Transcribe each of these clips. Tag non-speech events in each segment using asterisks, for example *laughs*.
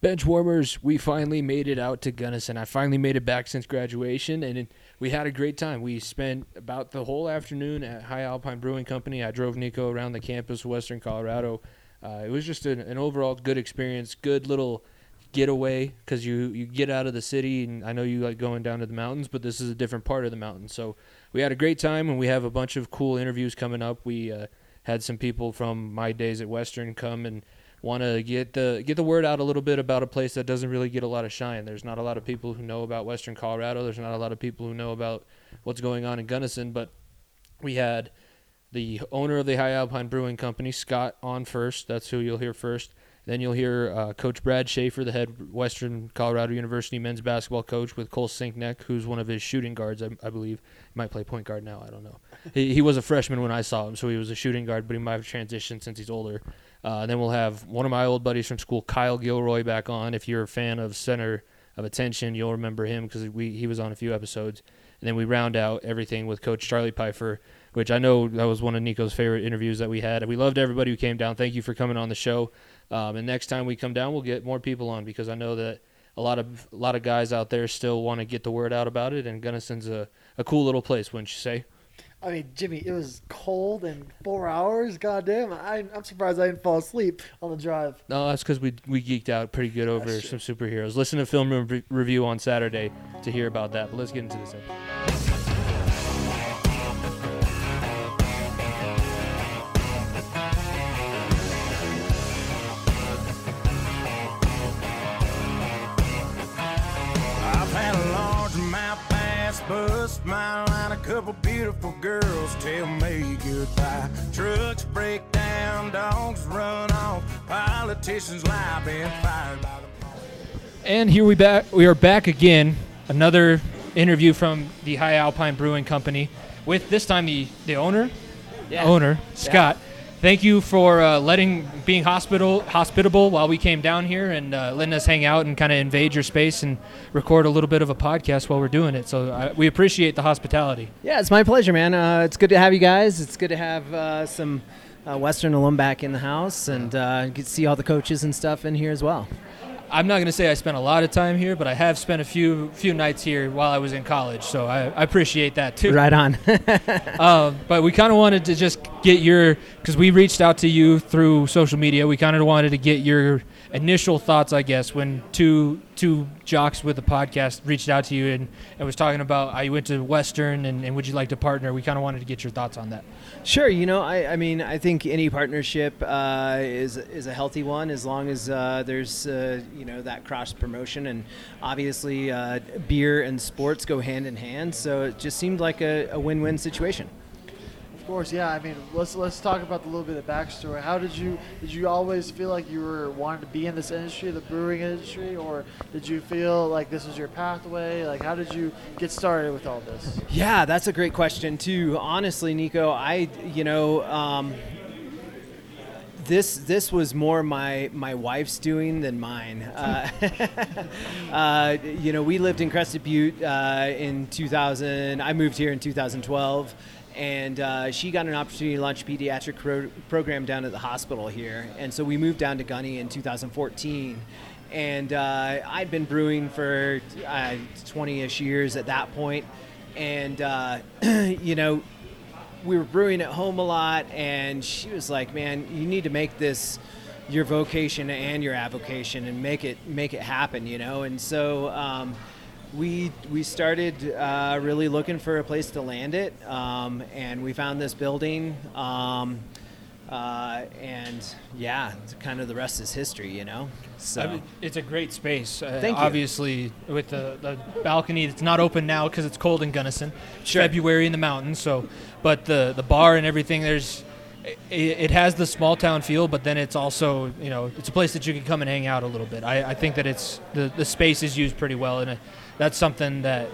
bench warmers, we finally made it out to Gunnison. I finally made it back since graduation, and we had a great time. We spent about the whole afternoon at High Alpine Brewing Company. I drove Nico around the campus of Western Colorado. Uh, it was just an, an overall good experience, good little getaway because you you get out of the city, and I know you like going down to the mountains, but this is a different part of the mountains. So we had a great time, and we have a bunch of cool interviews coming up. We uh, had some people from my days at Western come and want to get the get the word out a little bit about a place that doesn't really get a lot of shine. There's not a lot of people who know about Western Colorado. There's not a lot of people who know about what's going on in Gunnison. But we had the owner of the High Alpine Brewing Company, Scott, on first. That's who you'll hear first. Then you'll hear uh, Coach Brad Schaefer, the head Western Colorado University men's basketball coach, with Cole Sinkneck, who's one of his shooting guards, I, I believe. He might play point guard now. I don't know. he, he was a freshman when I saw him, so he was a shooting guard, but he might have transitioned since he's older. Uh, then we'll have one of my old buddies from school, Kyle Gilroy, back on. If you're a fan of Center of Attention, you'll remember him because we he was on a few episodes. And then we round out everything with Coach Charlie Pfeiffer, which I know that was one of Nico's favorite interviews that we had. We loved everybody who came down. Thank you for coming on the show. Um, and next time we come down, we'll get more people on because I know that a lot of a lot of guys out there still want to get the word out about it. And Gunnison's a, a cool little place, wouldn't you say? I mean, Jimmy, it was cold and four hours. Goddamn, I, I'm surprised I didn't fall asleep on the drive. No, that's because we we geeked out pretty good over some superheroes. Listen to film re- review on Saturday to hear about that. But let's get into this episode. I've had a largemouth bass bust my line. A couple beautiful girls tell me goodbye. Trucks break down, dogs run off. Politicians lie, been fired by the. And here we back. We are back again. Another interview from the High Alpine Brewing Company with this time the the owner, owner Scott. Thank you for uh, letting being hospital hospitable while we came down here and uh, letting us hang out and kind of invade your space and record a little bit of a podcast while we're doing it. So uh, we appreciate the hospitality. Yeah, it's my pleasure, man. Uh, it's good to have you guys. It's good to have uh, some uh, Western alum back in the house and see all the coaches and stuff in here as well. I'm not going to say I spent a lot of time here, but I have spent a few few nights here while I was in college, so I, I appreciate that too. Right on. Uh, *laughs* but we kind of wanted to just get your because we reached out to you through social media. We kind of wanted to get your initial thoughts, I guess, when two two jocks with a podcast reached out to you and, and was talking about I went to Western and, and would you like to partner. We kind of wanted to get your thoughts on that. Sure, you know, I, I mean, I think any partnership uh, is is a healthy one as long as uh, there's uh, you know that cross promotion, and obviously uh, beer and sports go hand in hand. So it just seemed like a, a win-win situation. Course, yeah. I mean, let's let's talk about the little bit of backstory. How did you did you always feel like you were wanting to be in this industry, the brewing industry, or did you feel like this was your pathway? Like, how did you get started with all this? Yeah, that's a great question too. Honestly, Nico, I you know um, this this was more my my wife's doing than mine. Uh, *laughs* uh, you know, we lived in Crested Butte uh, in 2000. I moved here in 2012. And uh, she got an opportunity to launch a pediatric pro- program down at the hospital here. And so we moved down to Gunny in 2014 and uh, I'd been brewing for uh, 20ish years at that point, and uh, *clears throat* you know, we were brewing at home a lot, and she was like, "Man, you need to make this your vocation and your avocation, and make it make it happen," you know. And so um, we we started uh, really looking for a place to land it, um, and we found this building. Um, uh, and yeah, it's kind of the rest is history, you know. So I mean, it's a great space. Uh, Thank you. Obviously, with the, the balcony, it's not open now because it's cold in Gunnison. Sure. February in the mountains, so but the the bar and everything there's. It, it has the small town feel, but then it's also you know it's a place that you can come and hang out a little bit. I, I think that it's the the space is used pretty well, and that's something that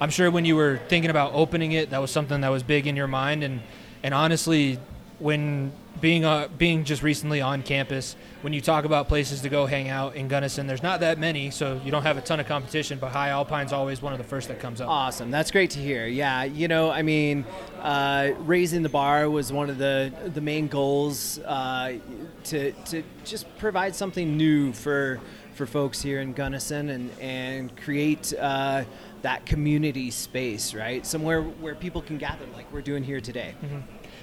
I'm sure when you were thinking about opening it, that was something that was big in your mind, and and honestly, when being uh, being just recently on campus, when you talk about places to go hang out in Gunnison, there's not that many, so you don't have a ton of competition. But High Alpine's always one of the first that comes up. Awesome. That's great to hear. Yeah, you know, I mean, uh, raising the bar was one of the the main goals uh, to to just provide something new for for folks here in Gunnison and and create. Uh, that community space, right? Somewhere where people can gather, like we're doing here today.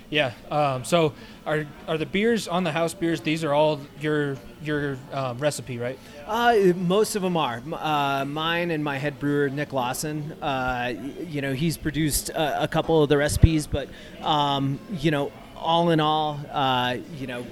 Yeah. Um, so are are the beers on the house beers? These are all your your um, recipe, right? Uh, most of them are. Uh, mine and my head brewer Nick Lawson. Uh, you know, he's produced a, a couple of the recipes, but um, you know, all in all, uh, you know,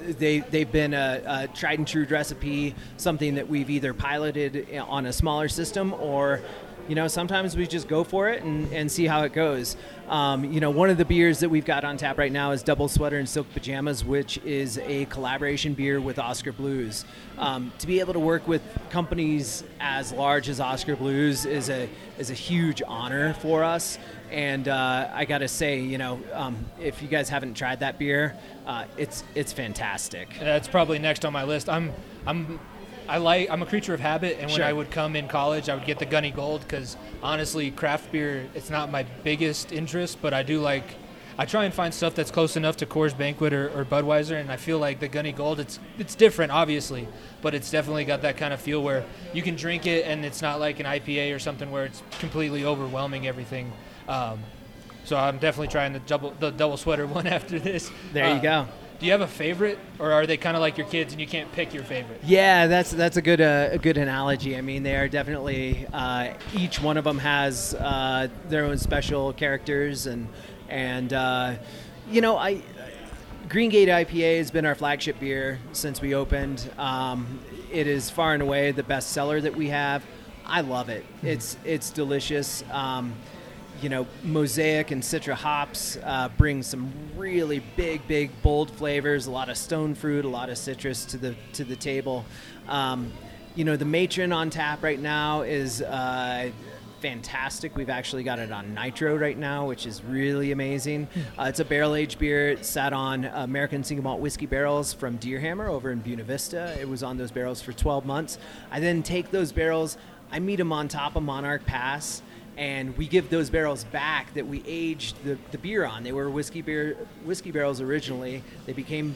they they've been a, a tried and true recipe, something that we've either piloted on a smaller system or. You know, sometimes we just go for it and, and see how it goes. Um, you know, one of the beers that we've got on tap right now is Double Sweater and Silk Pajamas, which is a collaboration beer with Oskar Blues. Um, to be able to work with companies as large as Oskar Blues is a is a huge honor for us. And uh, I got to say, you know, um, if you guys haven't tried that beer, uh, it's it's fantastic. That's probably next on my list. I'm I'm I like I'm a creature of habit, and when Sure. I would come in college, I would get the Gunny Gold because honestly, craft beer it's not my biggest interest, but I do like. I try and find stuff that's close enough to Coors Banquet or, or Budweiser, and I feel like the Gunny Gold it's it's different, obviously, but it's definitely got that kind of feel where you can drink it and it's not like an IPA or something where it's completely overwhelming everything. Um, so I'm definitely trying the double the double sweater *laughs* one after this. There Uh, you go. Do you have a favorite, or are they kind of like your kids and you can't pick your favorite? Yeah, that's that's a good uh, a good analogy. I mean, they are definitely uh, each one of them has uh, their own special characters, and and uh, you know, I Green Gate IPA has been our flagship beer since we opened. Um, it is far and away the best seller that we have. I love it. It's it's delicious. Um, you know, Mosaic and Citra hops uh, bring some really big, big, bold flavors. A lot of stone fruit, a lot of citrus to the to the table. Um, you know, the matron on tap right now is uh, fantastic. We've actually got it on nitro right now, which is really amazing. Uh, it's a barrel aged beer. It sat on American single malt whiskey barrels from Deerhammer over in Buena Vista. It was on those barrels for 12 months. I then take those barrels, I meet them on top of Monarch Pass and we give those barrels back that we aged the, the beer on. They were whiskey beer whiskey barrels originally. They became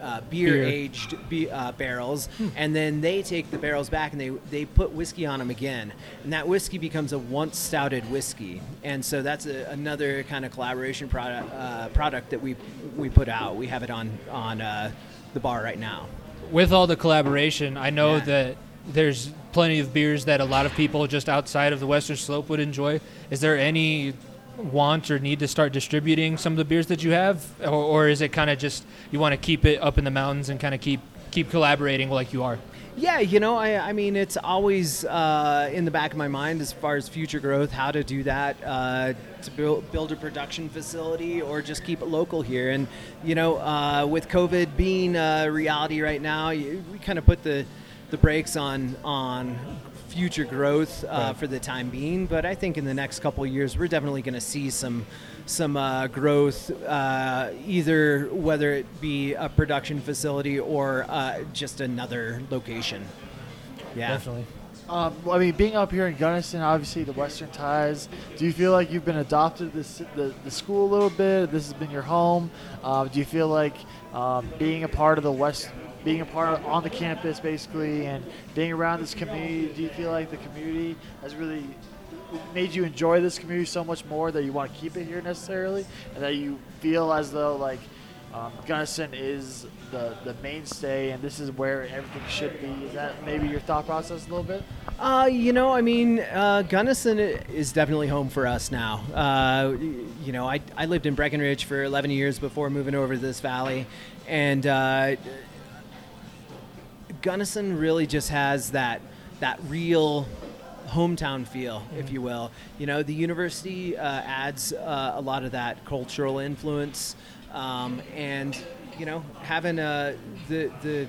uh, beer, Beer. aged be, uh, barrels, and then they take the barrels back and they they put whiskey on them again, and that whiskey becomes a once stouted whiskey, and so that's a, another kind of collaboration product uh, product that we we put out. We have it on on uh, the bar right now. With all the collaboration, I know Yeah. that there's plenty of beers that a lot of people just outside of the Western Slope would enjoy. Is there any want or need to start distributing some of the beers that you have, or, or is it kind of just you want to keep it up in the mountains and kind of keep keep collaborating like you are? Yeah, you know, I, I mean, it's always uh, in the back of my mind as far as future growth, how to do that, uh, to build, build a production facility or just keep it local here. And, you know, uh, with COVID being a reality right now, you, we kind of put the, the brakes on, on future growth uh, Right. for the time being. But I think in the next couple of years, we're definitely going to see some some uh, growth, uh, either whether it be a production facility or uh, just another location. Yeah. Definitely. Um, I mean, being up here in Gunnison, obviously the Western ties. Do you feel like you've been adopted this, the the school a little bit? This has been your home. Um, do you feel like um, being a part of the West, being a part of on the campus basically, and being around this community? Do you feel like the community has really made you enjoy this community so much more that you want to keep it here necessarily, and that you feel as though like um, Gunnison is the the mainstay, and this is where everything should be? Is that maybe your thought process a little bit? Uh, you know, I mean, uh, Gunnison is definitely home for us now. Uh, you know, I, I lived in Breckenridge for 11 years before moving over to this valley, and uh, Gunnison really just has that that real hometown feel, if you will. You know, the university uh, adds uh, a lot of that cultural influence, um, and you know, having uh, the the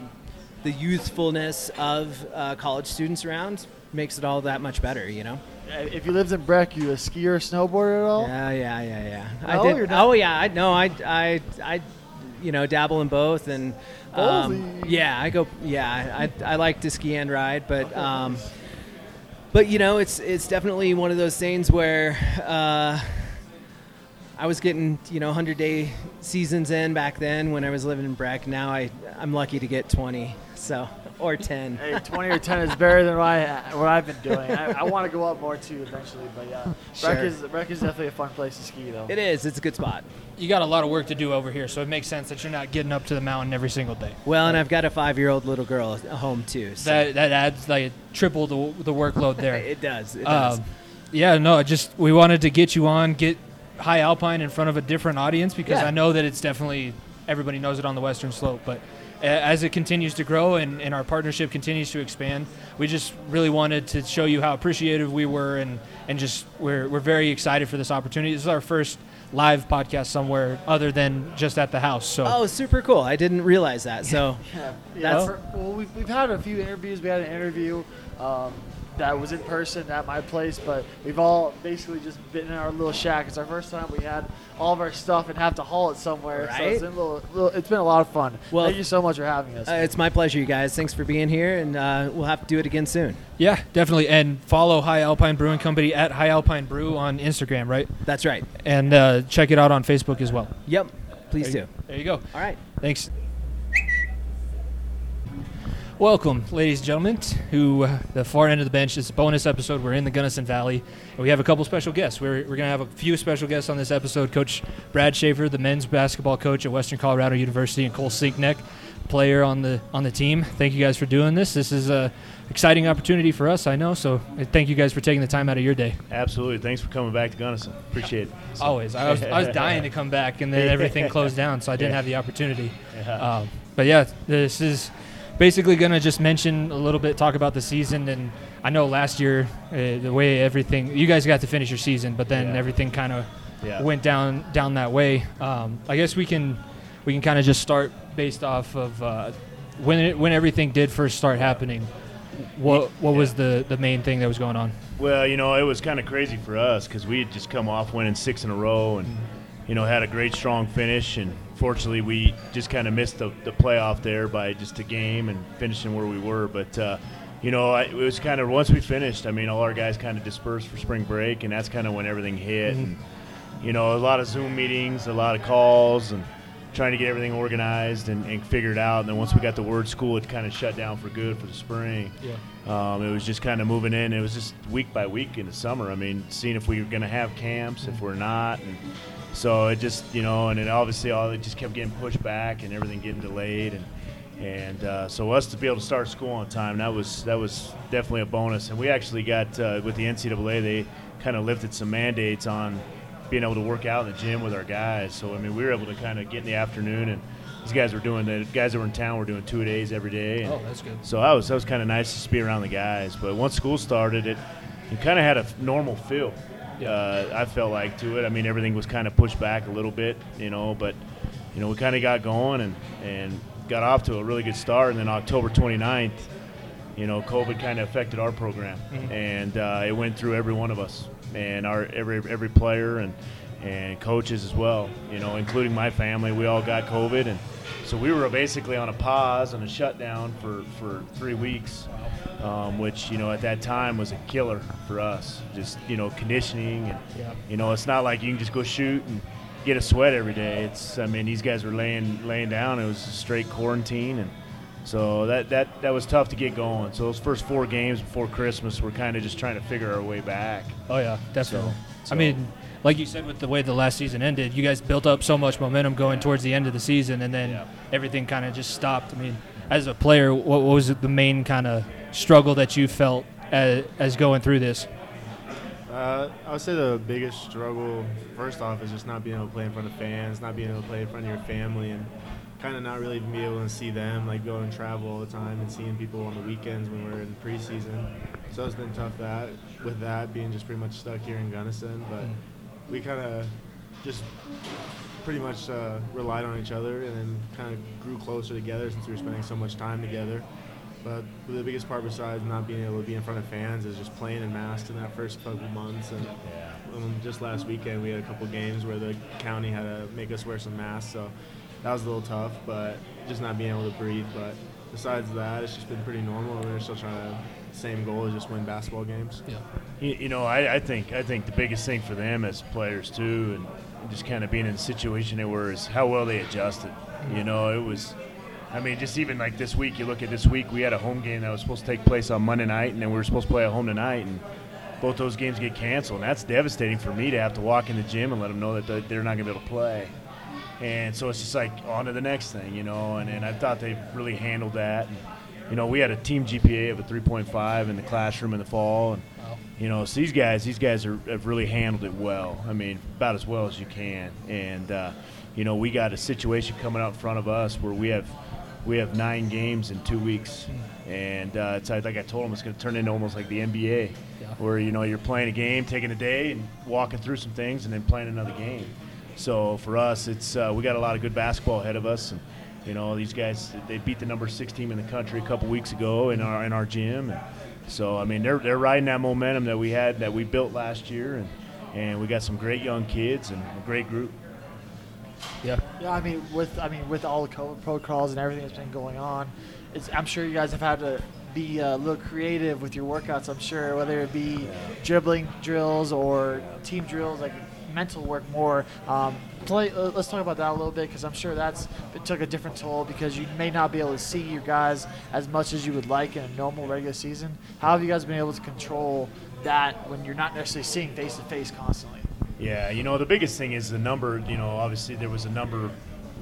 the youthfulness of uh, college students around makes it all that much better. You know. If you lived in Breck, you a skier or snowboarder at all? Yeah, yeah, yeah, yeah. No, I did. you're not- Oh yeah, I no, I, I, I, you know, dabble in both, and um, yeah, I go. Yeah, I, I like to ski and ride, but um, but you know, it's it's definitely one of those things where uh, I was getting you know 100 day seasons in back then when I was living in Breck. Now I I'm lucky to get 20, so or 10. Hey, 20 or 10 is better than what, I, what I've been doing. I, I want to go up more too eventually, but yeah, Sure. Breck is Breck is definitely a fun place to ski though. It is. It's a good spot. You got a lot of work to do over here, so it makes sense that you're not getting up to the mountain every single day. Well, and I've got a five year old little girl at home too. So That that adds like a triple the the workload there. *laughs* it does. It does. Um, yeah, no, just we wanted to get you on, get High Alpine in front of a different audience because Yeah. I know that it's definitely everybody knows it on the Western Slope, but a- as it continues to grow and, and our partnership continues to expand, we just really wanted to show you how appreciative we were and, and just we're, we're very excited for this opportunity. This is our first live podcast somewhere other than just at the house. So Oh, super cool! I didn't realize that. So *laughs* Yeah, That's- well, we've, we've had a few interviews. We had an interview um, that was in person at my place, but we've all basically just been in our little shack. It's our first time we had all of our stuff and have to haul it somewhere. So it's Right? been, a little, little, it's been a lot of fun. Well- Thank you so much for having us. uh, it's my pleasure, you guys. Thanks for being here, and uh, we'll have to do it again soon. yeah, definitely. And follow High Alpine Brewing Company at High Alpine Brew on Instagram, right? That's right. And uh, check it out on Facebook as well. Yep. Please There do. you- There you go. All right. Thanks. Welcome, ladies and gentlemen, to uh, the far end of the bench. It's a bonus episode. We're in the Gunnison Valley, and we have a couple special guests. We're, we're going to have a few special guests on this episode. Coach Brad Schaefer, the men's basketball coach at Western Colorado University, and Cole Sinkneck, player on the on the team. Thank you guys for doing this. This is a exciting opportunity for us, I know. So thank you guys for taking the time out of your day. Absolutely. Thanks for coming back to Gunnison. Appreciate it. So- *laughs* Always. I was, I was dying to come back, and then everything closed down, so I didn't *laughs* have the opportunity. Um, but yeah, this is basically going to just mention a little bit, talk about the season. And I know last year, uh, the way everything, you guys got to finish your season, but then Yeah. everything kind of Yeah. went down down that way. Um, I guess we can we can kind of just start based off of uh, when it, when everything did first start happening. What what was the the main thing that was going on? Well, you know, it was kind of crazy for us because we had just come off winning six in a row and, you know, had a great, strong finish. And fortunately, we just kind of missed the, the playoff there by just a game and finishing where we were. But, uh, you know, I, it was kind of once we finished, I mean, all our guys kind of dispersed for spring break, and that's kind of when everything hit. And, you know, a lot of Zoom meetings, a lot of calls, and trying to get everything organized and, and figured out. And then once we got the word school, it kind of shut down for good for the spring. Yeah. Um, it was just kind of moving in. It was just week by week in the summer. I mean, seeing if we were going to have camps, if we're not, and so it just you know, and then obviously all it just kept getting pushed back and everything getting delayed, and and uh, so us to be able to start school on time that was that was definitely a bonus. And we actually got uh, with the NCAA, they kind of lifted some mandates on being able to work out in the gym with our guys. So I mean, we were able to kind of get in the afternoon and. These guys were doing the guys that were in town were doing two days every day. And, Oh, that's good. so that was that was kind of nice to be around the guys. But once school started, it you kind of had a normal feel. Uh, I felt like to it. I mean, everything was kind of pushed back a little bit, you know. But you know, we kind of got going and and got off to a really good start. And then October 29th, you know, COVID kind of affected our program, and uh, it went through every one of us and our every every player and and coaches as well. You know, including my family. We all got COVID, and so we were basically on a pause and a shutdown for for three weeks. Um, which you know at that time was a killer for us. Just you know conditioning and Yeah. you know it's not like you can just go shoot and get a sweat every day. It's I mean these guys were laying laying down. It was a straight quarantine and so that that that was tough to get going. So those first four games before Christmas, we're kind of just trying to figure our way back. Oh yeah, definitely. So- I mean, like you said, with the way the last season ended, you guys built up so much momentum going towards the end of the season, and then Yeah. everything kind of just stopped. I mean, as a player, what, what was the main kind of struggle that you felt as, as going through this? Uh, I would say the biggest struggle, first off, is just not being able to play in front of fans, not being able to play in front of your family, and kind of not really even be able to see them, like go and travel all the time and seeing people on the weekends when we're in preseason. So it's been tough that with that being just pretty much stuck here in Gunnison, but we kind of just pretty much uh, relied on each other and then kind of grew closer together since we were spending so much time together. But the biggest part besides not being able to be in front of fans is just playing in masks in that first couple months. And um, just last weekend, we had a couple games where the county had to make us wear some masks, so that was a little tough. But just not being able to breathe. But besides that, it's just been pretty normal. We're still trying to same goal is just win basketball games. Yeah. You, you know, I, I think I think the biggest thing for them as players too, and just kind of being in the situation they were, is how well they adjusted. You know, it was. I mean, just even like this week, you look at this week, we had a home game that was supposed to take place on Monday night, and then we were supposed to play at home tonight, and both those games get canceled. And that's devastating for me to have to walk in the gym and let them know that they're not going to be able to play. And so it's just like on to the next thing, you know. And, and I thought they really handled that. And, you know, we had a team GPA of a 3.5 in the classroom in the fall, and you know, so these guys, these guys are, have really handled it well. I mean, about as well as you can. And uh, you know, we got a situation coming out in front of us where we have we have nine games in two weeks, and uh, it's like I told them, it's going to turn into almost like the NBA, yeah. where you know you're playing a game, taking a day, and walking through some things, and then playing another game. So for us, it's uh, we got a lot of good basketball ahead of us, and you know these guys they beat the number six team in the country a couple weeks ago in our in our gym. And so I mean they're they're riding that momentum that we had that we built last year, and and we got some great young kids and a great group. Yeah. Yeah, I mean, with I mean, with all the COVID protocols and everything that's been going on, it's, I'm sure you guys have had to be a little creative with your workouts. I'm sure whether it be dribbling drills or team drills, like mental work more. Um, play, uh, let's talk about that a little bit because I'm sure that's it took a different toll because you may not be able to see your guys as much as you would like in a normal regular season. How have you guys been able to control that when you're not necessarily seeing face to face constantly? Yeah, you know, the biggest thing is the number. You know, obviously there was a number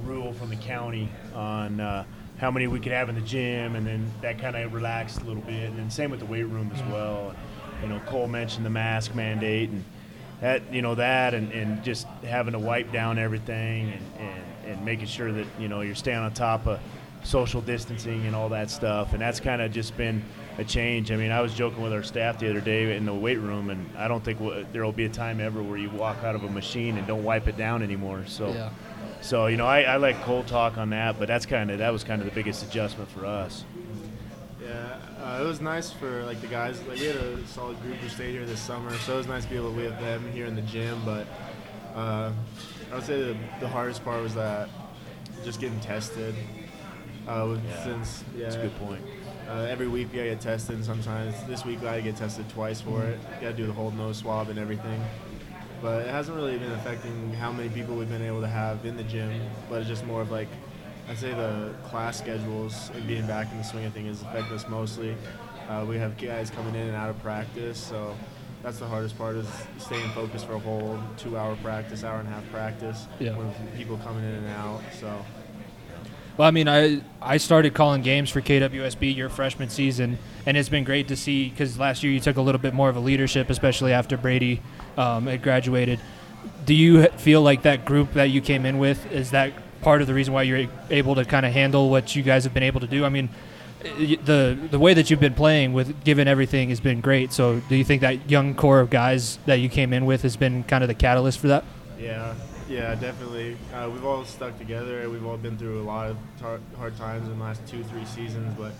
rule from the county on uh, how many we could have in the gym, and then that kind of relaxed a little bit. And then same with the weight room as well. You know, Cole mentioned the mask mandate, and that you know that, and, and just having to wipe down everything, and, and, and making sure that you know you're staying on top of social distancing and all that stuff. And that's kind of just been a change. I mean, I was joking with our staff the other day in the weight room, and I don't think w- there will be a time ever where you walk out of a machine and don't wipe it down anymore. So, yeah. so you know, I, I let Cole talk on that, but that's kind of that was kind of the biggest adjustment for us. Yeah, uh, it was nice for like the guys. Like we had a solid group who stayed here this summer, so it was nice to be able to live them here in the gym. But uh, I would say the, the hardest part was that just getting tested. Uh, Yeah. Since yeah, That's a good point. Uh, every week we gotta get tested. Sometimes this week I get tested twice for it. Gotta do the whole nose swab and everything. But it hasn't really been affecting how many people we've been able to have in the gym. But it's just more of like, I'd say the class schedules and being back in the swing of things has affected us mostly. Uh, we have guys coming in and out of practice, so that's the hardest part is staying focused for a whole two-hour practice, hour and a half practice. Yeah. With people coming in and out, so. Well, I mean, I I started calling games for KWSB your freshman season, and it's been great to see because last year you took a little bit more of a leadership, especially after Brady um, had graduated. Do you feel like that group that you came in with is that part of the reason why you're able to kind of handle what you guys have been able to do? I mean, the the way that you've been playing with given everything has been great. So, do you think that young core of guys that you came in with has been kind of the catalyst for that? Yeah, yeah, definitely. Uh, we've all stuck together. We've all been through a lot of tar- hard times in the last two, three seasons. But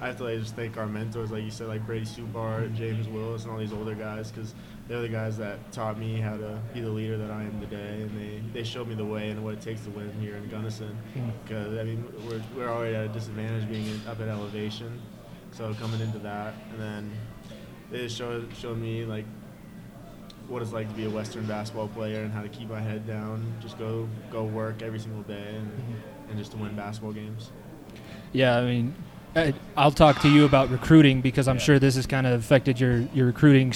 I have to like, just thank our mentors, like you said, like Brady Subar, and James Willis, and all these older guys, because they're the guys that taught me how to be the leader that I am today, and they, they showed me the way and what it takes to win here in Gunnison. Because I mean, we're, we're already at a disadvantage being in, up at elevation, so coming into that, and then they just showed showed me like what it's like to be a Western basketball player and how to keep my head down, just go go work every single day, and, and just to win basketball games. Yeah, I mean, I- I'll talk to you about recruiting because I'm sure this has kind of affected your your recruiting,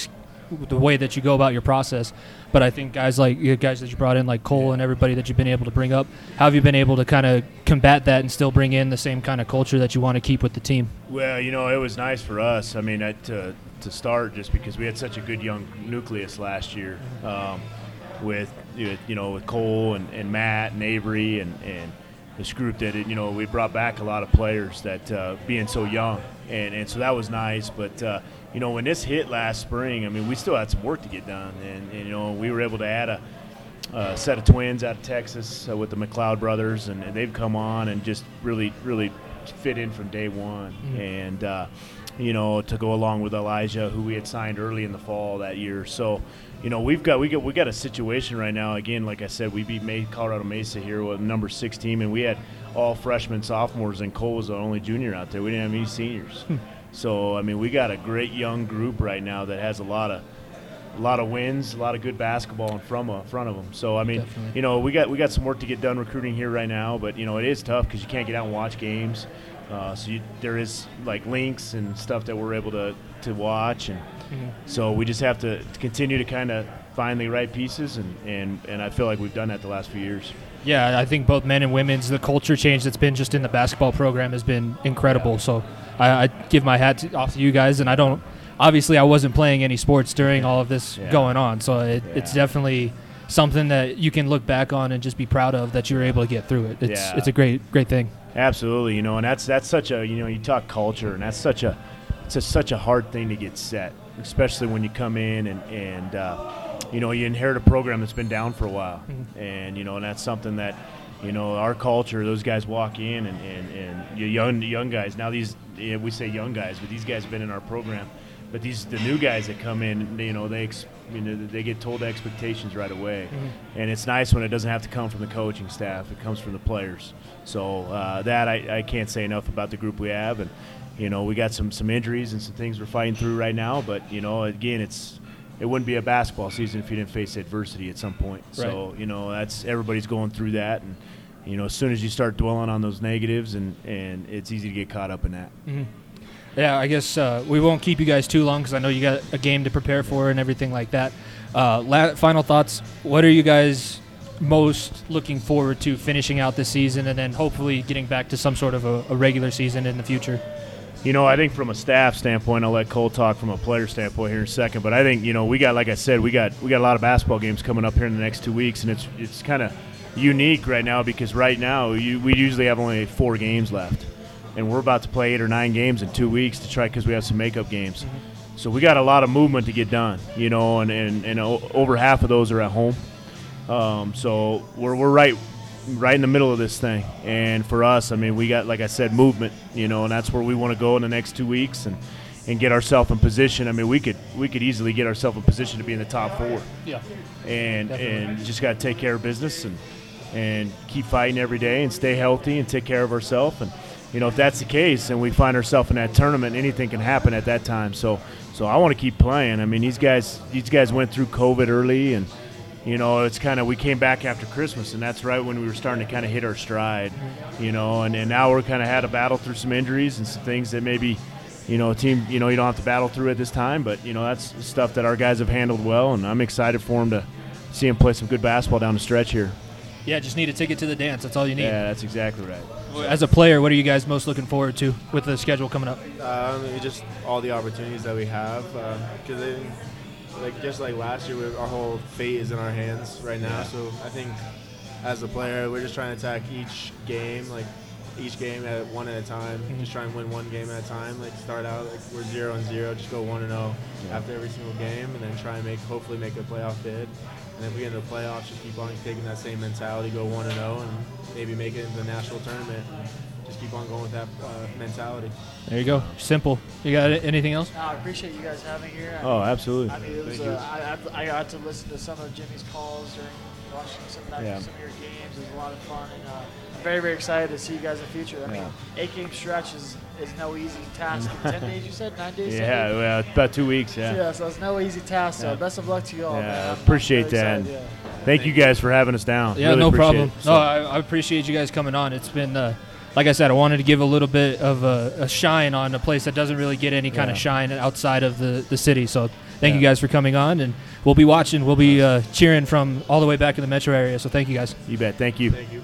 the way that you go about your process. But I think guys like you guys that you brought in, like Cole and everybody that you've been able to bring up, how have you been able to kind of combat that and still bring in the same kind of culture that you want to keep with the team? Well, you know, it was nice for us. I mean, uh, to start just because we had such a good young nucleus last year, um, with you know with Cole and, and Matt and Avery and and this group that you know we brought back a lot of players that uh, being so young and and so that was nice. But uh, you know when this hit last spring, I mean we still had some work to get done, and, and you know we were able to add a uh, set of twins out of Texas uh, with the McLeod brothers, and, and they've come on and just really, really fit in from day one. Mm-hmm. And uh, you know, to go along with Elijah, who we had signed early in the fall that year. So, you know, we've got we got we got a situation right now. Again, like I said, we beat May, Colorado Mesa here with number six team, and we had all freshmen, sophomores, and Cole was the only junior out there. We didn't have any seniors. Hmm. so, I mean, we got a great young group right now that has a lot of a lot of wins, a lot of good basketball in front of, front of them. So I mean, Definitely. you know, we got we got some work to get done recruiting here right now, but you know, it is tough because you can't get out and watch games. Uh, so you, there is like links and stuff that we're able to to watch, and so we just have to, to continue to kind of find the right pieces, and, and and I feel like we've done that the last few years. Yeah, I think both men and women's the culture change that's been just in the basketball program has been incredible. So I, I give my hat to, off to you guys, and I don't. Obviously, I wasn't playing any sports during all of this Yeah. going on, so it, it's definitely something that you can look back on and just be proud of that you were able to get through it. It's Yeah. it's a great great thing. Absolutely, you know, and that's that's such a you know you talk culture, and that's such a it's a, such a hard thing to get set, especially when you come in and and uh, you know you inherit a program that's been down for a while, and you know and that's something that you know our culture. Those guys walk in and and, and young young guys. Now these yeah, we say young guys, but these guys have been in our program. But these the new guys that come in, you know, they you know they get told expectations right away, and it's nice when it doesn't have to come from the coaching staff; it comes from the players. So uh, that I, I can't say enough about the group we have, and you know we got some some injuries and some things we're fighting through right now. But you know, again, it's it wouldn't be a basketball season if you didn't face adversity at some point. So you know that's everybody's going through that, and you know as soon as you start dwelling on those negatives, and and it's easy to get caught up in that. Yeah, I guess uh, we won't keep you guys too long because I know you got a game to prepare for and everything like that. Uh, la- final thoughts. What are you guys most looking forward to finishing out this season and then hopefully getting back to some sort of a, a regular season in the future? You know, I think from a staff standpoint, I'll let Cole talk from a player standpoint here in a second. But I think you know we got, like I said, we got we got a lot of basketball games coming up here in the next two weeks, and it's it's kind of unique right now because right now you, we usually have only four games left, and we're about to play eight or nine games in two weeks to try because we have some makeup games. So we got a lot of movement to get done, you know, and and, and o- over half of those are at home. Um, so we're, we're right right in the middle of this thing. And for us, I mean, we got like I said, movement, you know, and that's where we want to go in the next two weeks and and get ourselves in position. I mean, we could we could easily get ourselves in position to be in the top four. Yeah. And and just got to take care of business and and keep fighting every day and stay healthy and take care of ourselves and. You know, if that's the case, and we find ourselves in that tournament, anything can happen at that time. So, so I want to keep playing. I mean, these guys, these guys went through COVID early, and you know, it's kind of we came back after Christmas, and that's right when we were starting to kind of hit our stride, you know, and, and now we're kind of had to battle through some injuries and some things that maybe, you know, a team, you know, you don't have to battle through at this time, but you know, that's stuff that our guys have handled well, and I'm excited for them to see them play some good basketball down the stretch here. Yeah, just need a ticket to the dance. That's all you need. Yeah, that's exactly right. As a player, what are you guys most looking forward to with the schedule coming up? Um, just all the opportunities that we have, because like just like last year, our whole fate is in our hands right now. So I think as a player, we're just trying to attack each game, like each game at one at a time. Just try and win one game at a time. Like start out like we're zero and zero, just go one and zero after every single game, and then try and make hopefully make a playoff bid. And if we get into the playoffs, just keep on taking that same mentality, go one and zero, and maybe make it into the national tournament. Just keep on going with that uh, mentality. There you go. Simple. You got anything else? No, I appreciate you guys having here. I Oh, mean, absolutely. I mean, it was, uh, I, I, I got to listen to some of Jimmy's calls during watching some, of that- Yeah. some of your games. It was a lot of fun, and uh, I'm very, very excited to see you guys in the future. I mean, eight game stretch is, is no easy task. *laughs* Ten days, you said nine days. 10 Yeah, well, about two weeks. Yeah. Yeah, so it's no easy task. So Yeah. best of luck to you all. Yeah, man. I'm- I'm appreciate very that. excited, yeah. Thank you guys for having us down. Yeah, Really no problem. it. So- No, I, I appreciate you guys coming on. It's been, uh, like I said, I wanted to give a little bit of a, a shine on a place that doesn't really get any kind of shine outside of the, the city. So thank you guys for coming on, and we'll be watching. We'll be uh, cheering from all the way back in the metro area. So thank you guys. you bet. Thank you. Thank you.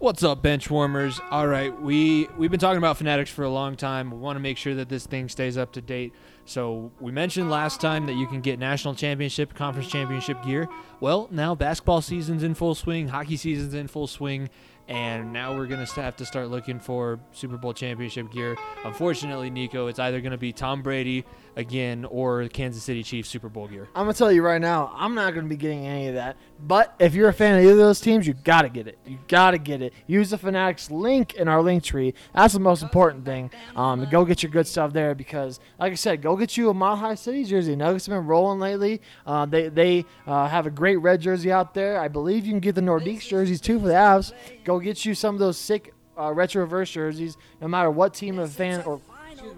What's up, bench warmers? All right, we we've been talking about Fanatics for a long time. We want to make sure that this thing stays up to date. So we mentioned last time that you can get national championship, conference championship gear. Well, now basketball season's in full swing, hockey season's in full swing, and now we're gonna have to start looking for Super Bowl championship gear. Unfortunately, Nico, it's either gonna be Tom Brady again or Kansas City Chiefs Super Bowl gear. I'm gonna tell you right now, I'm not gonna be getting any of that. But if you're a fan of either of those teams, you gotta get it. You gotta get it. Use the Fanatics link in our link tree. That's the most important thing. Um, go get your good stuff there because, like I said, go get you a Mile High City jersey. Nuggets have been rolling lately. Uh, they they uh, have a great red jersey out there. I believe you can get the Nordiques jerseys too for the Avs. Go get you some of those sick uh, jerseys. No matter what team of fan or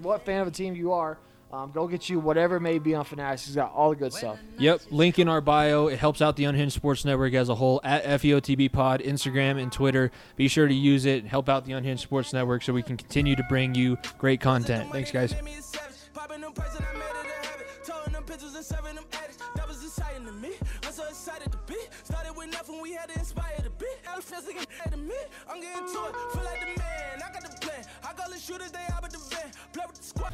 what fan of a team you are. Um, go get you whatever may be on Fanatics. He's got all the good stuff. Yep, link in our bio. It helps out the Unhinged Sports Network as a whole at FEOTB Pod, Instagram and Twitter. Be sure to use it. Help out the Unhinged Sports Network so we can continue to bring you great content. Thanks, guys. I'm getting to it, feel like the man. I got the plan. I the shooters, they with the van. Play with the squad.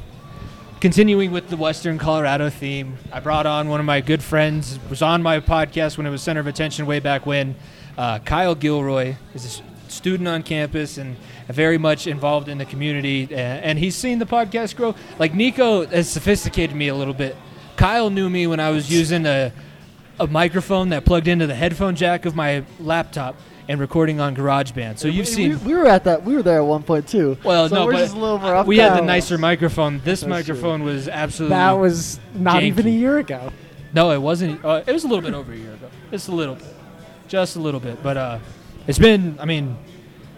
Continuing with the Western Colorado theme, I brought on one of my good friends. Was on my podcast when it was center of attention way back when. Uh, Kyle Gilroy is a student on campus and very much involved in the community, and he's seen the podcast grow. Like Nico has sophisticated me a little bit. Kyle knew me when I was using a a microphone that plugged into the headphone jack of my laptop and recording on GarageBand. So you've we, seen. We, we, were at that. We were there at one point too. Well, so no, we're but just a little more up we had the nicer microphone. This That's microphone was absolutely. That was not even a year ago. No, it wasn't. Uh, it was a little bit over a year ago. Just a little bit, just a little bit. But uh, it's been. I mean,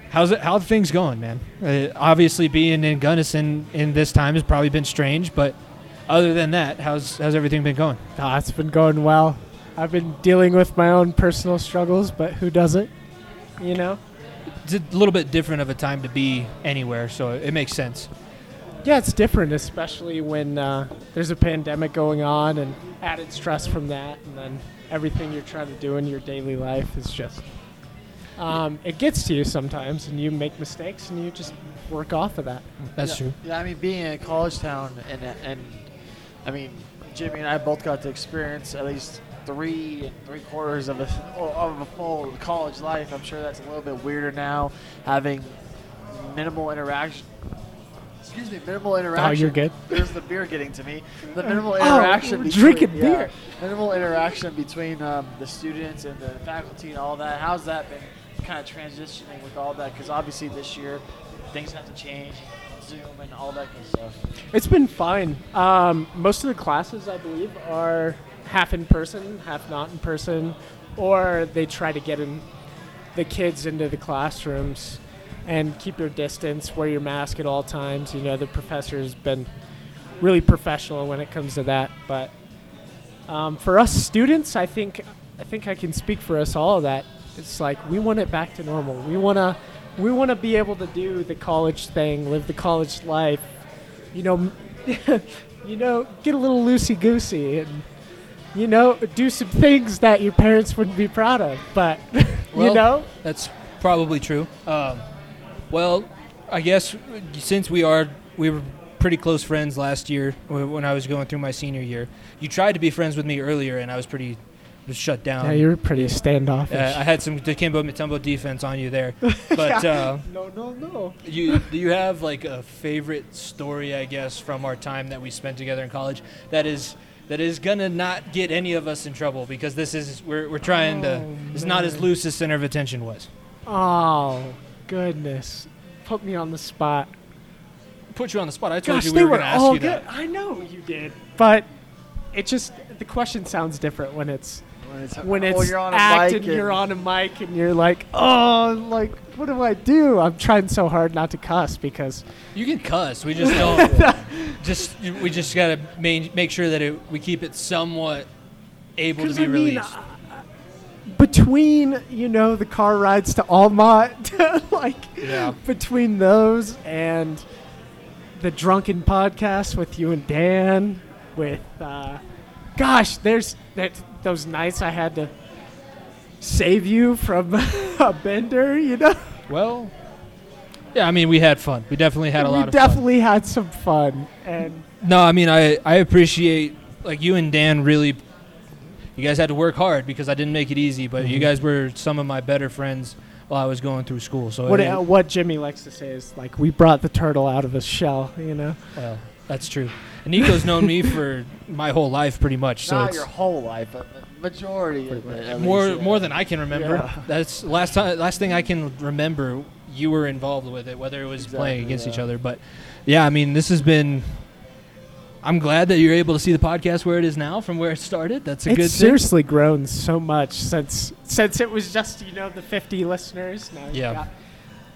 how's it? How are things going, man? Uh, obviously, being in Gunnison in this time has probably been strange. But other than that, how's how's everything been going? Ah, it's been going well. I've been dealing with my own personal struggles, but who doesn't? You know? It's a little bit different of a time to be anywhere, so it makes sense. Yeah, it's different, especially when uh, there's a pandemic going on and added stress from that, and then everything you're trying to do in your daily life is just. Um, it gets to you sometimes, and you make mistakes, and you just work off of that. That's yeah, true. Yeah, I mean, being in a college town, and and I mean, Jimmy and I both got to experience at least three and three quarters of a of a full college life. I'm sure that's a little bit weirder now, having minimal interaction. Excuse me, minimal interaction. Oh, you're good. There's the beer getting to me. The *laughs* minimal Oh, interaction. we're between, drinking yeah, beer. Minimal interaction between um, the students and the faculty and all that. How's that been kind of transitioning with all that? Because obviously this year things have to change, Zoom and all that good stuff. It's been fine. Um, most of the classes, I believe, are half in person, half not in person, or they try to get in the kids into the classrooms and keep your distance, wear your mask at all times. You know, the professor's been really professional when it comes to that. But um, for us students, I think I think I can speak for us all that it's like we want it back to normal. We wanna we want to be able to do the college thing, live the college life. You know, *laughs* you know, get a little loosey goosey and you know do some things that your parents wouldn't be proud of. But *laughs* you know, That's probably true. Um, well, I guess since we are we were pretty close friends last year when I was going through my senior year. You tried to be friends with me earlier, and I was pretty was shut down. yeah, you were pretty standoffish. uh, I had some Dikembe Mutombo defense on you there, *laughs* but uh, no, no, no. you do you have like a favorite story, I guess, from our time that we spent together in college that is that is gonna not get any of us in trouble because this is we're we're trying to. Oh, It's not as loose as center of attention was. Oh goodness, put me on the spot. Put you on the spot. I told Gosh, you we were were gonna ask you good. that. I know you did, but it just the question sounds different when it's When it's, when oh, you're on a act mic and you're on a mic and you're like, oh, like what do I do? I'm trying so hard not to cuss because You can cuss. We just don't. *laughs* just we just gotta main, make sure that it, we keep it somewhat able to be I mean, released. uh, between you know the car rides to Almont, *laughs* like Yeah. between those and the drunken podcast with you and Dan, with uh, gosh, there's that those nights I had to save you from *laughs* a bender, you know. well, yeah. I mean, we had fun. We definitely had a we lot of definitely had some fun, and. No, I mean, I I appreciate like you and Dan really. You guys had to work hard because I didn't make it easy, but you guys were some of my better friends while I was going through school. So What I mean, uh, what Jimmy likes to say is like we brought the turtle out of his shell. You know. well, that's true. And Nico's known me for my whole life, pretty much. So Not it's your whole life, but majority of it. at more least, yeah. more than I can remember. Yeah. That's last time. Last thing I can remember, you were involved with it, whether it was playing Exactly, against each other. But yeah, I mean, this has been. I'm glad that you're able to see the podcast where it is now from where it started. That's a it's good thing. It's seriously grown so much since since it was just you know the 50 listeners. Now you've Yeah. got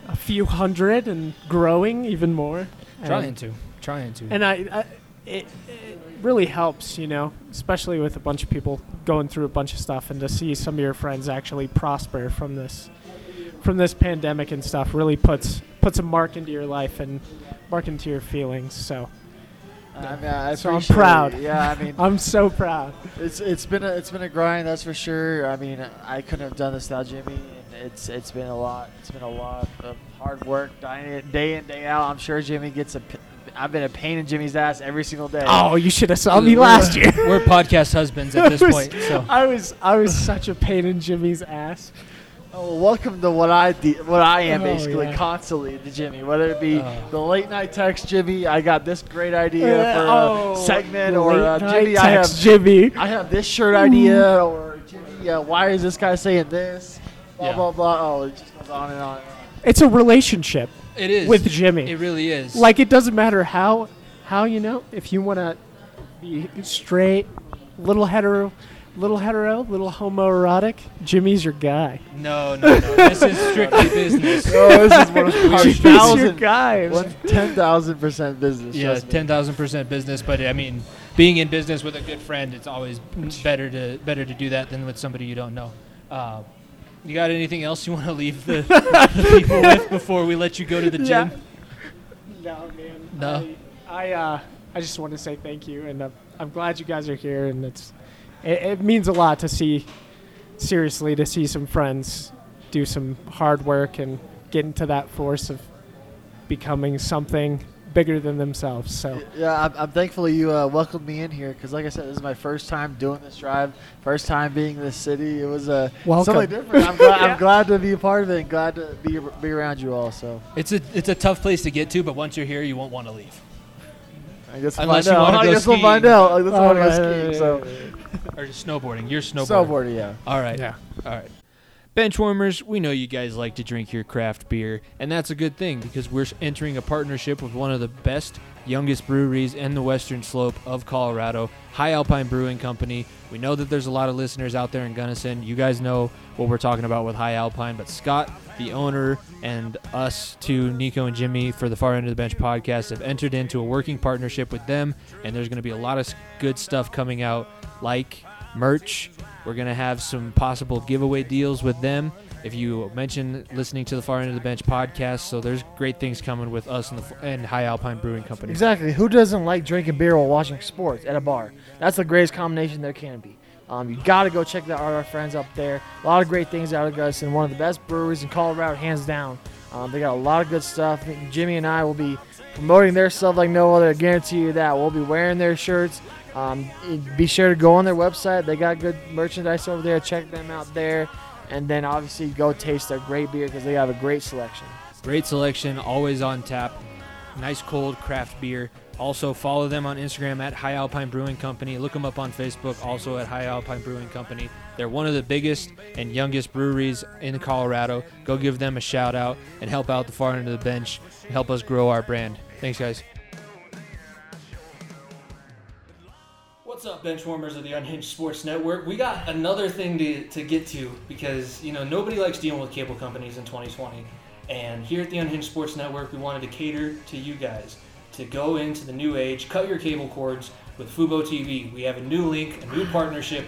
a few hundred and growing even more. Trying And- to, trying to. And I, I it, it really helps, you know, especially with a bunch of people going through a bunch of stuff, and to see some of your friends actually prosper from this, from this pandemic and stuff, really puts puts a mark into your life and mark into your feelings. So I mean, I So I'm proud. Yeah, I mean, *laughs* I'm so proud. it's it's been a it's been a grind, that's for sure. I mean, I couldn't have done this without Jimmy. It's it's been a lot. It's been a lot of hard work, day, in, day out. I'm sure Jimmy gets a. p- I've been a pain in Jimmy's ass every single day. Oh, you should have saw me last *laughs* year. We're podcast husbands at *laughs* this was- point. So I was I was such a pain in Jimmy's ass. Oh, welcome to what I de- what I am Oh, basically yeah. constantly to Jimmy. Whether it be Oh. the late night text, Jimmy, I got this great idea Uh, for a oh, segment, or uh, Jimmy, I have text Jimmy. I have this shirt idea, or Jimmy, uh, why is this guy saying this? Blah Yeah. blah blah. Oh, it just goes on and on. And on. It's a relationship it is with Jimmy. It really is. like it doesn't matter how how you know if you want to be straight, little hetero, little hetero, little homoerotic. Jimmy's your guy. no, no, no. This is strictly *laughs* business. Oh, this is *laughs* one Jimmy's your thousand, guy. one ten thousand percent business. Yeah, trust me. ten thousand percent business. But I mean, being in business with a good friend, it's always better to better to do that than with somebody you don't know. Uh, you got anything else you want to leave the, *laughs* the people with before we let you go to the Yeah. gym? No, man. No? I, I, uh, I just want to say thank you, and uh, I'm glad you guys are here, and it's, it, it means a lot to see, seriously, to see some friends do some hard work and get into that force of becoming something bigger than themselves. So Yeah, I'm, I'm thankful you uh, welcomed me in here because, like I said, this is my first time doing this drive, first time being in this city. It was uh, Welcome. something different. I'm glad, *laughs* Yeah. I'm glad to be a part of it and glad to be be around you all. So It's a it's a tough place to get to, but once you're here, you won't want to leave I guess we'll Unless find you out. wanna I go guess we'll find out. I guess we'll Oh, go right, skiing. right, So right, right. or snowboarding. You're snowboarding. snowboarding, yeah. All right. yeah. All right. Benchwarmers, we know you guys like to drink your craft beer, and that's a good thing because we're entering a partnership with one of the best, youngest breweries in the western slope of Colorado, High Alpine Brewing Company. We know that there's a lot of listeners out there in Gunnison. You guys know what we're talking about with High Alpine, but Scott, the owner, and us two, Nico and Jimmy, for the Far End of the Bench podcast, have entered into a working partnership with them, and there's going to be a lot of good stuff coming out, like merch. We're going to have some possible giveaway deals with them if you mention listening to the Far End of the Bench podcast. So there's great things coming with us and, the, and High Alpine Brewing Company. Exactly. Who doesn't like drinking beer while watching sports at a bar? That's the greatest combination there can be. Um, you got to go check out our friends up there. A lot of great things out of Gunnison. One of the best breweries in Colorado, hands down. Um, they got a lot of good stuff. Jimmy and I will be promoting their stuff like no other. I guarantee you that. We'll be wearing their shirts. Um, be sure to go on their website. They got good merchandise over there. Check them out there. And then obviously go taste their great beer because they have a great selection. Great selection, always on tap. Nice cold craft beer. Also follow them on Instagram at High Alpine Brewing Company. Look them up on Facebook, also at High Alpine Brewing Company. They're one of the biggest and youngest breweries in Colorado. Go give them a shout out and help out the far end of the bench. and Help us grow our brand. Thanks, guys. What's up, benchwarmers of the Unhinged Sports Network? We got another thing to, to get to because, you know, nobody likes dealing with cable companies in 2020. And here at the Unhinged Sports Network, we wanted to cater to you guys to go into the new age, cut your cable cords with Fubo TV. We have a new link, a new partnership.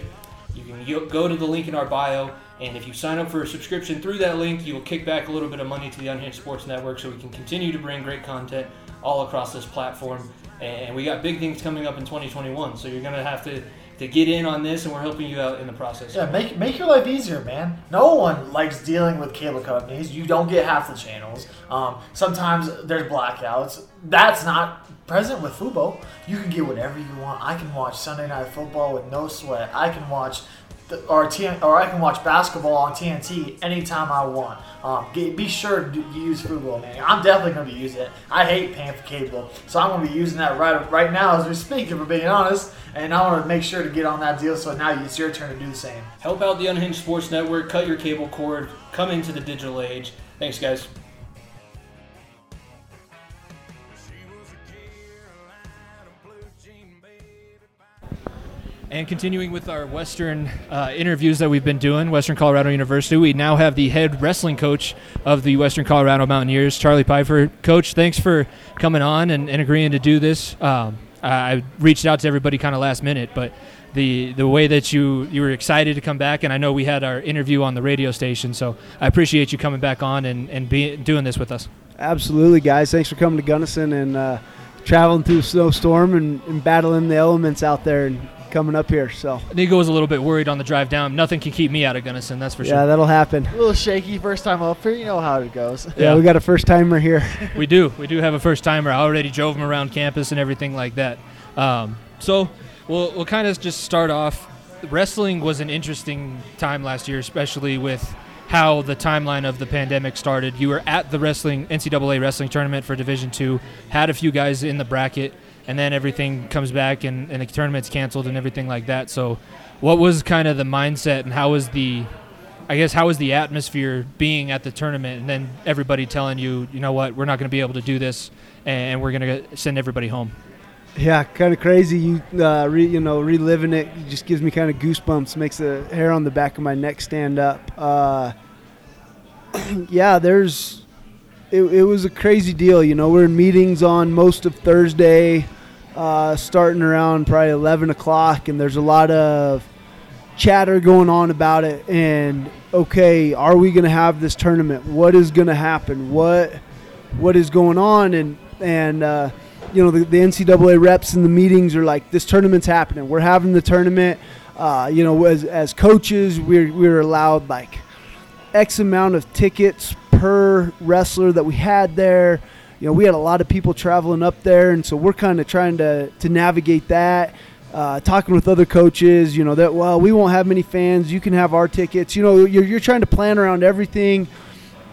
You can go to the link in our bio, and if you sign up for a subscription through that link, you will kick back a little bit of money to the Unhinged Sports Network so we can continue to bring great content all across this platform. And we got big things coming up in 2021, so you're to have to, to get in on this, and we're helping you out in the process. Yeah, make make your life easier, man. No one likes dealing with cable companies. You don't get half the channels. Um, sometimes there's blackouts. That's not present with Fubo. You can get whatever you want. I can watch Sunday Night Football with no sweat. I can watch or TN, or I can watch basketball on TNT anytime I want. Um, get, be sure to use Fubo, man. I'm definitely going to be using it. I hate paying for cable, so I'm going to be using that right right now as we speak, if we're being honest. And I want to make sure to get on that deal. So now it's your turn to do the same. Help out the Unhinged Sports Network. Cut your cable cord. Come into the digital age. Thanks, guys. And continuing with our Western uh, interviews that we've been doing, Western Colorado University, we now have the head wrestling coach of the Western Colorado Mountaineers, Charlie Pfeiffer. Coach, thanks for coming on and, and agreeing to do this. Um, I reached out to everybody kind of last minute, but the the way that you you were excited to come back, and I know we had our interview on the radio station, so I appreciate you coming back on and and be, doing this with us. Absolutely, guys. Thanks for coming to Gunnison and uh, traveling through a snowstorm and, and battling the elements out there and coming up here. So Nico was a little bit worried on the drive down. Nothing can keep me out of Gunnison, that's for yeah, sure. Yeah, that'll happen. A little shaky first time up here. You know how it goes. Yeah, Yeah. we got a first timer here. *laughs* we do. We do have a first timer. I already drove him around campus and everything like that. Um, so we'll, we'll kind of just start off. Wrestling was an interesting time last year, especially with how the timeline of the pandemic started. You were at the wrestling NCAA wrestling tournament for Division Two, had a few guys in the bracket, and then everything comes back and, and the tournament's canceled and everything like that. So, what was kind of the mindset and how was the I guess how was the atmosphere being at the tournament and then everybody telling you, you know what, we're not going to be able to do this and we're going to send everybody home. Yeah, kind of crazy. You uh, re, you know reliving it just gives me kind of goosebumps. Makes the hair on the back of my neck stand up. Uh, *clears throat* yeah, there's. It, it was a crazy deal. You know, we're in meetings on most of Thursday, uh, starting around probably 11 o'clock, and there's a lot of chatter going on about it. And okay, are we going to have this tournament? What is going to happen? What what is going on? And and uh, you know the, the NCAA reps in the meetings are like, this tournament's happening. We're having the tournament. Uh, you know, as, as coaches, we're we're allowed like X amount of tickets per wrestler that we had there. You know, we had a lot of people traveling up there, and so we're kind of trying to to navigate that. Uh, talking with other coaches, you know that well, we won't have many fans. You can have our tickets. You know, you're you're trying to plan around everything,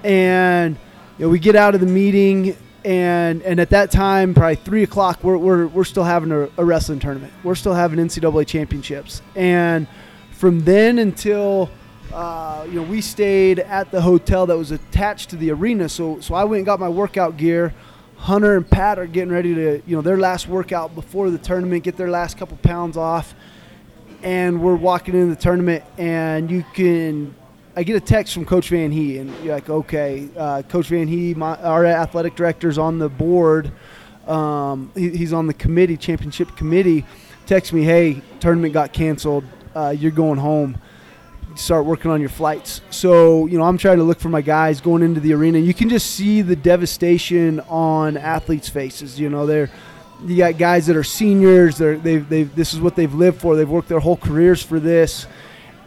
and you know, we get out of the meeting, and and at that time, probably three o'clock, we're we're, we're still having a, a wrestling tournament. We're still having NCAA championships, and from then until uh, you know, we stayed at the hotel that was attached to the arena. So, so I went and got my workout gear. Hunter and Pat are getting ready to, you know, their last workout before the tournament, get their last couple pounds off. And we're walking into the tournament, and you can, I get a text from Coach Van Hee, and you're like, okay, uh, Coach Van Hee, our athletic director's on the board. Um, he, he's on the committee, championship committee. Text me, hey, tournament got canceled. Uh, you're going home start working on your flights. So, you know, I'm trying to look for my guys going into the arena. You can just see the devastation on athletes' faces. You know, they're you got guys that are seniors. They're they've, they've this is what they've lived for. They've worked their whole careers for this,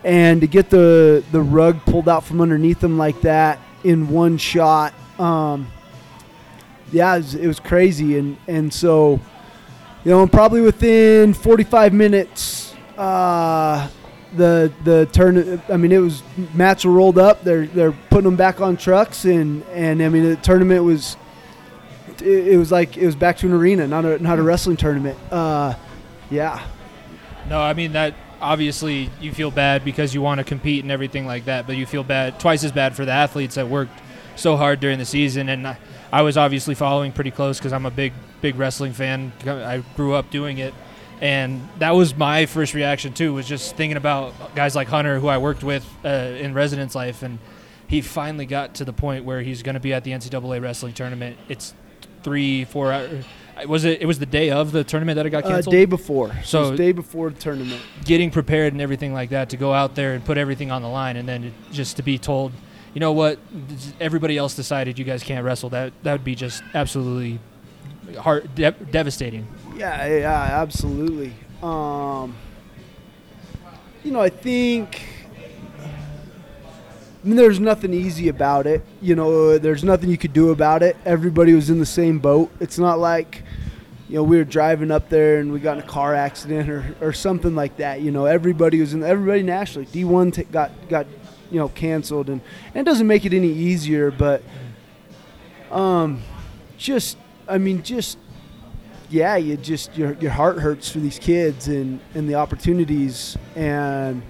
and to get the the rug pulled out from underneath them like that in one shot, um, yeah, it was, it was crazy. And and so, you know, probably within 45 minutes. Uh, the the turn. I mean, it was mats were rolled up. They're they're putting them back on trucks, and and I mean the tournament was. It, it was like it was back to an arena, not a not a wrestling tournament. Uh, yeah. No, I mean that obviously you feel bad because you want to compete and everything like that, but you feel bad twice as bad for the athletes that worked so hard during the season. And I, I was obviously following pretty close because I'm a big big wrestling fan. I grew up doing it and that was my first reaction too was just thinking about guys like hunter who i worked with uh, in residence life and he finally got to the point where he's going to be at the ncaa wrestling tournament it's three four hours was it it was the day of the tournament that it got Uh, canceled day before. So, it day before the tournament. getting prepared and everything like that to go out there and put everything on the line and then just to be told you know what everybody else decided you guys can't wrestle that that would be just absolutely heart de- devastating Yeah, yeah, absolutely. Um, you know, I think. I mean, there's nothing easy about it. You know, there's nothing you could do about it. Everybody was in the same boat. It's not like, you know, we were driving up there and we got in a car accident or, or something like that. You know, everybody was in everybody nationally. D one t- got got you know canceled and, and it doesn't make it any easier, but um, just I mean just yeah, you just your your heart hurts for these kids and and the opportunities and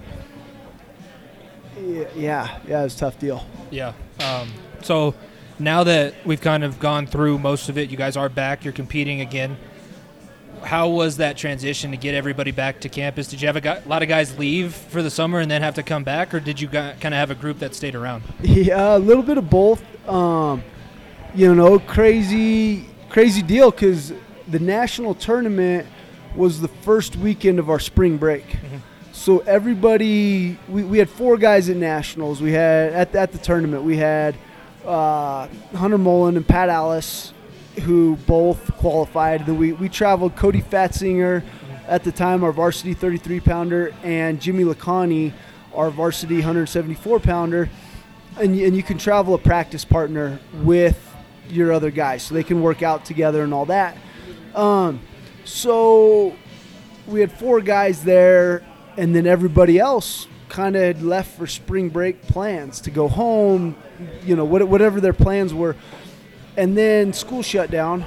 yeah yeah, it's a tough deal. Yeah. Um, so now that we've kind of gone through most of it, you guys are back. You're competing again. How was that transition to get everybody back to campus? Did you have a, guy, a lot of guys leave for the summer and then have to come back, or did you kind of have a group that stayed around? Yeah, a little bit of both. Um, you know, crazy, crazy deal because the national tournament was the first weekend of our spring break. So everybody, we, we had four guys at nationals. We had at, at the tournament, we had uh, Hunter Mullen and Pat Alice, who both qualified. We, we traveled Cody Fatzinger, at the time our varsity 33 pounder, and Jimmy Lacani, our varsity 174 pounder. And, and you can travel a practice partner with your other guys, so they can work out together and all that. Um, so we had four guys there, and then everybody else kind of left for spring break plans to go home, you know, what- whatever their plans were. And then school shut down.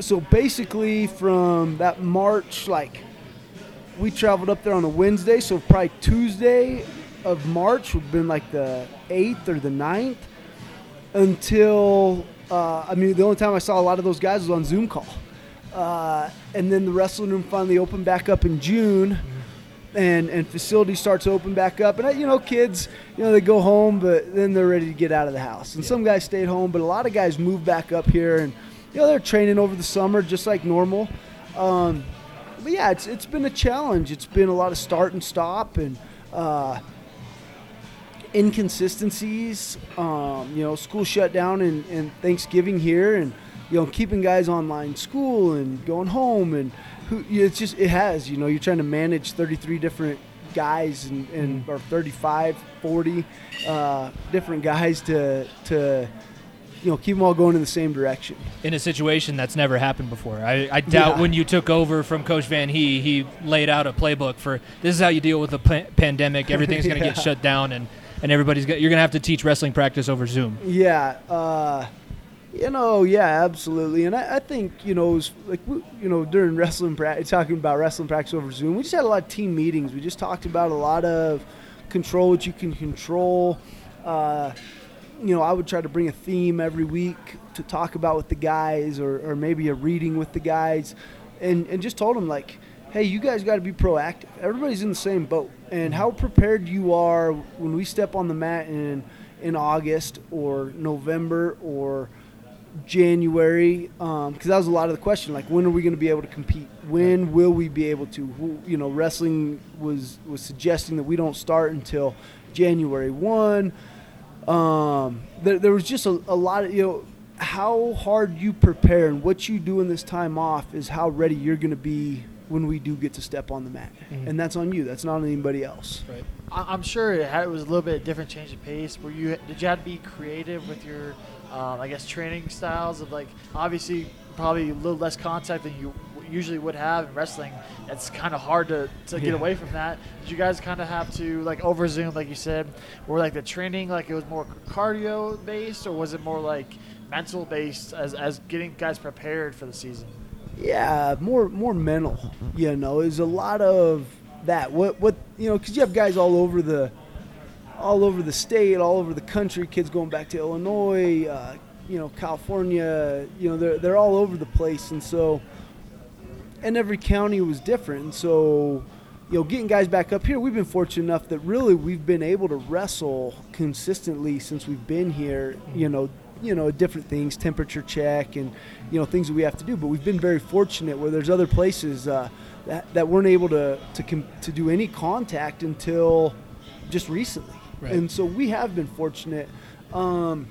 So basically, from that March, like, we traveled up there on a Wednesday, so probably Tuesday of March would have been like the 8th or the 9th until, uh, I mean, the only time I saw a lot of those guys was on Zoom call. Uh, and then the wrestling room finally opened back up in June, and and facility starts to open back up. And I, you know, kids, you know, they go home, but then they're ready to get out of the house. And some guys stayed home, but a lot of guys moved back up here, and you know, they're training over the summer just like normal. Um, but yeah, it's it's been a challenge. It's been a lot of start and stop, and uh, inconsistencies. Um, you know, school shut down and, and Thanksgiving here, and you know, keeping guys online school and going home, and who it's just it has. You know, you're trying to manage 33 different guys and, and or 35, 40 uh, different guys to to you know keep them all going in the same direction. in a situation that's never happened before. I, I doubt Yeah. when you took over from Coach Van Hee, he laid out a playbook for this is how you deal with a pa- pandemic. Everything's going to get *laughs* shut down, and and everybody's got, you're going to have to teach wrestling practice over Zoom. Yeah, uh, you know, yeah, absolutely. And I, I think you know, was like you know, during *laughs* wrestling practice, talking about wrestling practice over Zoom, we just had a lot of team meetings. We just talked about a lot of control what you can control. Uh, you know, I would try to bring a theme every week to talk about with the guys, or, or maybe a reading with the guys, and and just told them like, hey, you guys got to be proactive. Everybody's in the same boat, and how prepared you are when we step on the mat in in August or November or January, because that was a lot of the question. Like, when are we going to be able to compete? When will we be able to? Who- You know, wrestling was was suggesting that we don't start until January one. Um, there, there was just a, a lot of you know how hard you prepare and what you do in this time off is how ready you're going to be when we do get to step on the mat, and that's on you. That's not on anybody else. I- I'm sure it, had, it was a little bit different change of pace. Were you did you have to be creative with your, um, I guess, training styles of like obviously probably a little less contact than you usually would have in wrestling. It's kind of hard to, to get away from that. Did you guys kind of have to like over Zoom, like you said, or like the training like it was more cardio based, or was it more like mental based as as getting guys prepared for the season? Yeah, more more mental. You know, there's a lot of that. What what you know, because you have guys all over the all over the state, all over the country. Kids going back to Illinois, uh, you know, California. You know, they're they're all over the place, and so and every county was different. And so, you know, getting guys back up here, we've been fortunate enough that really we've been able to wrestle consistently since we've been here. You know, you know, different things, temperature check, and you know, things that we have to do. But we've been very fortunate where there's other places uh, that that weren't able to to com- to do any contact until just recently. Right. And so we have been fortunate. Um,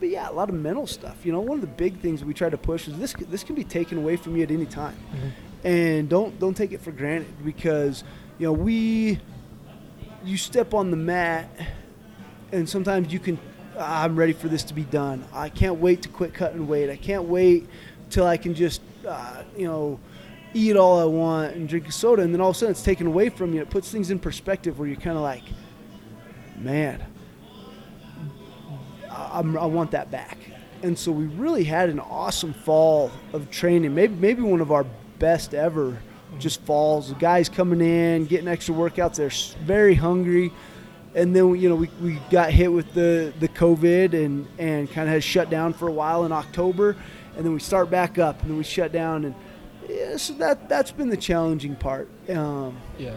but yeah, a lot of mental stuff. You know, one of the big things we try to push is this. This can be taken away from you at any time, and don't don't take it for granted because you know we. You step on the mat, and sometimes you can. "Ah, I'm ready for this to be done. I can't wait to quit cutting weight. I can't wait till I can just uh, you know, eat all I want and drink a soda, and then all of a sudden it's taken away from you. It puts things in perspective where you're kind of like, man, I, I'm, want that back. And so we really had an awesome fall of training, maybe maybe one of our best ever. Just falls, the guys coming in, getting extra workouts. They're very hungry and then you know we, we got hit with the the COVID and and kind of had shut down for a while in October, and then we start back up and then we shut down and yeah, so that that's been the challenging part. Um, Yeah.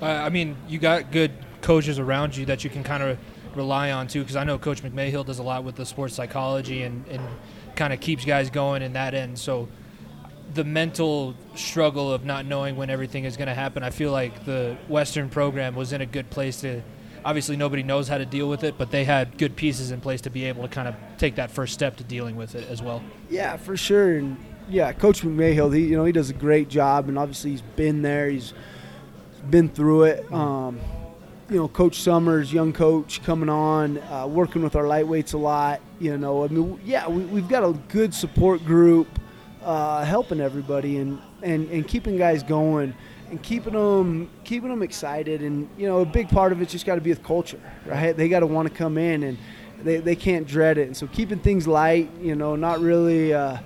I mean, you got good coaches around you that you can kind of rely on too, because I know Coach McMahill does a lot with the sports psychology and, and kind of keeps guys going in that end. So the mental struggle of not knowing when everything is going to happen, I feel like the Western program was in a good place to. Obviously, nobody knows how to deal with it, but they had good pieces in place to be able to kind of take that first step to dealing with it as well. yeah, for sure. And yeah, Coach McMahill, he you know he does a great job, and obviously he's been there. He's been through it. Um, you know, Coach Summers, young coach, coming on, uh, working with our lightweights a lot. You know, I mean, yeah, we, we've got a good support group, uh, helping everybody and, and, and keeping guys going and keeping them keeping them excited. And you know, a big part of it's just got to be with culture, right? They got to want to come in and they, they can't dread it. And so keeping things light, you know, not really. Uh,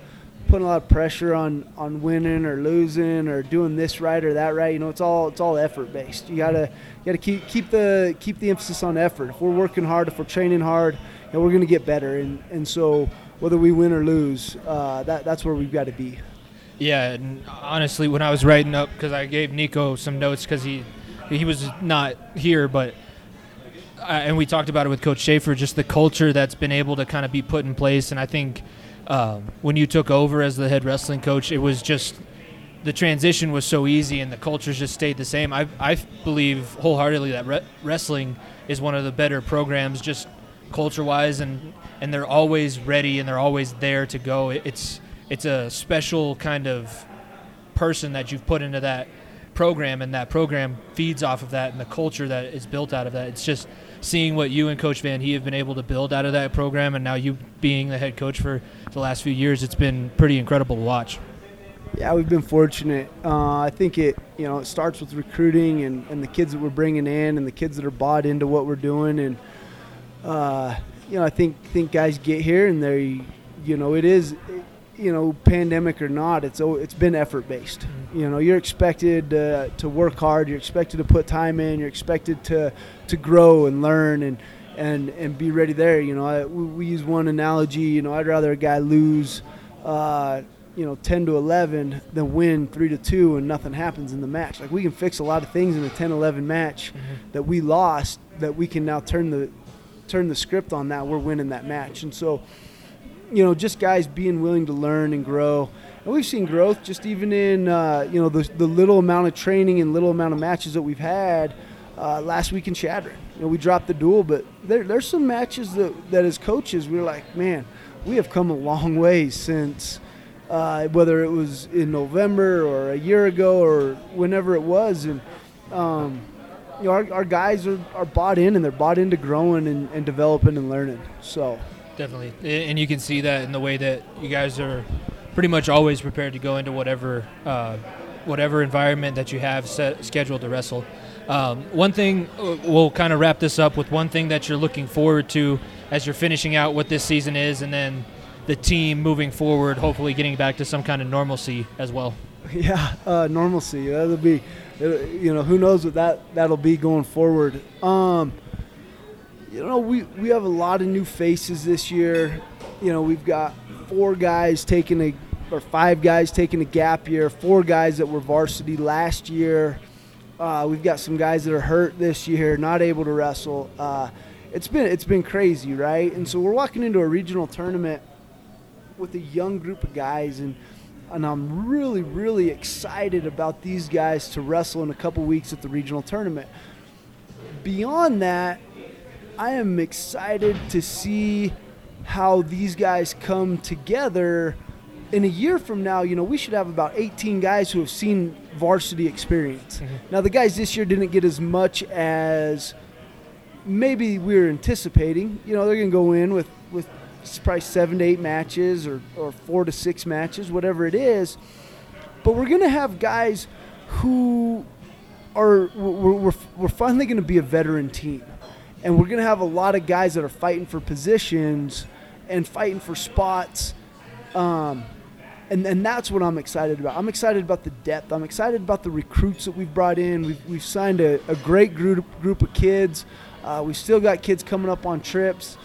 putting a lot of pressure on on winning or losing or doing this right or that right. You know, it's all it's all effort based. You gotta you gotta keep keep the keep the emphasis on effort. If we're working hard, if we're training hard, you know, we're gonna get better. And and so whether we win or lose, uh, that that's where we've got to be. Yeah, and honestly, when I was writing up, because I gave Nico some notes because he he was not here, but and we talked about it with Coach Schaefer, just the culture that's been able to kind of be put in place. And I think um, when you took over as the head wrestling coach, it was just the transition was so easy, and the cultures just stayed the same. I I believe wholeheartedly that re- wrestling is one of the better programs, just culture wise, and and they're always ready and they're always there to go. It- It's it's a special kind of person that you've put into that program and that program feeds off of that and the culture that is built out of that it's just seeing what you and coach van hee have been able to build out of that program and now you being the head coach for the last few years it's been pretty incredible to watch Yeah, we've been fortunate. Uh, I think it, you know, it starts with recruiting and, and the kids that we're bringing in and the kids that are bought into what we're doing. And, uh, you know, I think, think guys get here and they, you know, it is, you know, pandemic or not, it's, it's been effort based. You know, you're expected uh, to work hard. You're expected to put time in. You're expected to, to grow and learn and, and, and be ready there. You know, I, we, we use one analogy, you know, I'd rather a guy lose, uh, you know 10 to 11 than win 3 to 2 and nothing happens in the match like we can fix a lot of things in a 10-11 match that we lost that we can now turn the turn the script on that we're winning that match and so you know just guys being willing to learn and grow and we've seen growth just even in uh, you know the, the little amount of training and little amount of matches that we've had uh, last week in Chadron. You know, we dropped the duel, but there, there's some matches that, that as coaches we're like, man, we have come a long way since uh, whether it was in November or a year ago or whenever it was, and um, you know, our, our guys are, are bought in and they're bought into growing and, and developing and learning. So definitely and you can see that in the way that you guys are pretty much always prepared to go into whatever uh, whatever environment that you have set scheduled to wrestle um, one thing uh, we'll kind of wrap this up with one thing that you're looking forward to as you're finishing out what this season is and then the team moving forward hopefully getting back to some kind of normalcy as well *laughs* yeah, uh, normalcy. That'll be, uh, you know, who knows what that that'll be going forward. Um, you know, we we have a lot of new faces this year. You know, we've got four guys taking a or five guys taking a gap year, four guys that were varsity last year. Uh, we've got some guys that are hurt this year, not able to wrestle. Uh, it's been it's been crazy, right? And so we're walking into a regional tournament with a young group of guys, and and I'm really really excited about these guys to wrestle in a couple weeks at the regional tournament. Beyond that, I am excited to see how these guys come together. In a year from now, you know, we should have about 18 guys who have seen varsity experience. Now, the guys this year didn't get as much as maybe we were anticipating. You know, they're going to go in with, with probably seven to eight matches or, or four to six matches, whatever it is. But we're going to have guys who are, we're, we're, we're finally going to be a veteran team. And we're going to have a lot of guys that are fighting for positions and fighting for spots. Um, and, and that's what I'm excited about. I'm excited about the depth. I'm excited about the recruits that we've brought in. We've, we've signed a, a great group, group of kids. Uh, we've still got kids coming up on trips.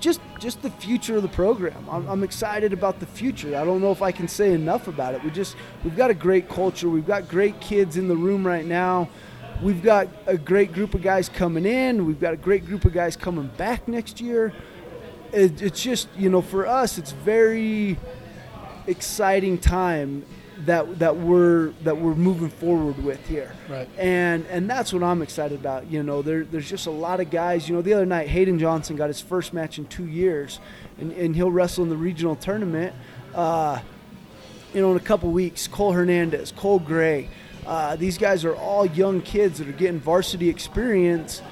Just just the future of the program. I'm, I'm excited about the future. I don't know if I can say enough about it. We just we've got a great culture. We've got great kids in the room right now. We've got a great group of guys coming in. We've got a great group of guys coming back next year. It, it's just you know for us, it's very exciting time that that we're that we're moving forward with here. Right. And and that's what I'm excited about. You know, there, there's just a lot of guys. You know, the other night Hayden Johnson got his first match in two years, and, and he'll wrestle in the regional tournament. Uh, you know, in a couple weeks, Cole Hernandez, Cole Gray. Uh, these guys are all young kids that are getting varsity experience,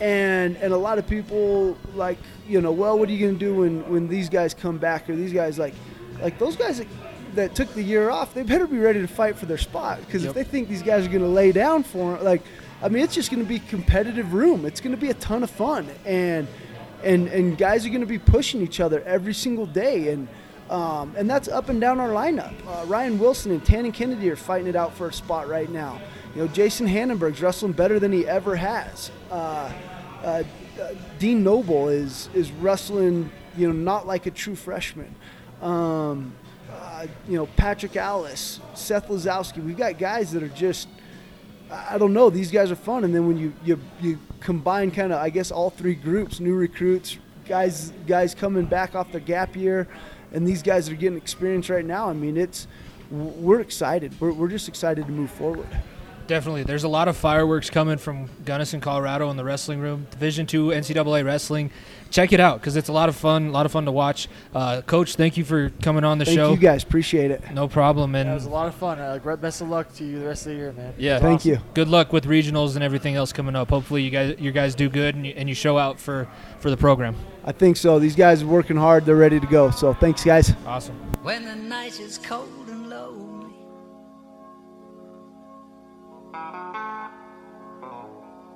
and and a lot of people like you know, well, what are you gonna do when when these guys come back or these guys like like those guys that, that took the year off, they better be ready to fight for their spot because Yep. if they think these guys are going to lay down for them, like, I mean, it's just going to be competitive room. It's going to be a ton of fun, and and and guys are going to be pushing each other every single day, and um, and that's up and down our lineup. Uh, Ryan Wilson and Tannen Kennedy are fighting it out for a spot right now. You know, Jason Hannenberg's wrestling better than he ever has. Uh, uh, uh, Dean Noble is is wrestling, you know, not like a true freshman. Um, uh, you know, Patrick Alice, Seth Lazowski. We've got guys that are just, I don't know, these guys are fun. And then when you you, you combine kind of, I guess, all three groups, new recruits, guys guys coming back off the gap year, and these guys are getting experience right now. I mean, it's we're excited. We're, we're just excited to move forward. Definitely. There's a lot of fireworks coming from Gunnison, Colorado in the wrestling room. Division two NCAA wrestling. Check it out because it's a lot of fun. A lot of fun to watch. Uh, Coach, thank you for coming on the Thank show. you guys, appreciate it. No problem. Yeah, it was a lot of fun. Uh, great, best of luck to you the rest of the year, man. yeah, Thank you. good luck with regionals and everything else coming up. Hopefully, you guys you guys do good and you, and you show out for for the program. I think so. These guys are working hard. They're ready to go. So thanks, guys. Awesome. When the night is cold and lonely.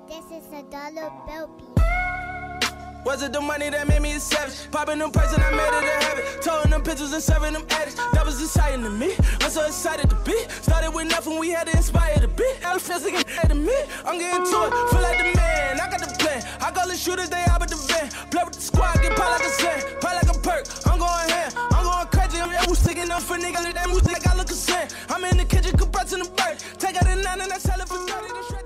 This is a dollar bill beat. Was it the money that made me a savage? Popping them prices and I made it a habit. Towing them pictures and serving them addicts. That was exciting to me. I'm so excited to be. Started with nothing, we had to inspire the beat. Elephants looking at me. I'm getting to it. Feel like the man. I got the plan. I call the shooters, they out with the van. Play with the squad, get pop like a sand. Pop like a perk. I'm going ham. I'm going crazy. I'm was sticking up for niggas. That music, I look a sin. I'm in the kitchen, compressing the bird. Take out the nine and that's hell for dirt.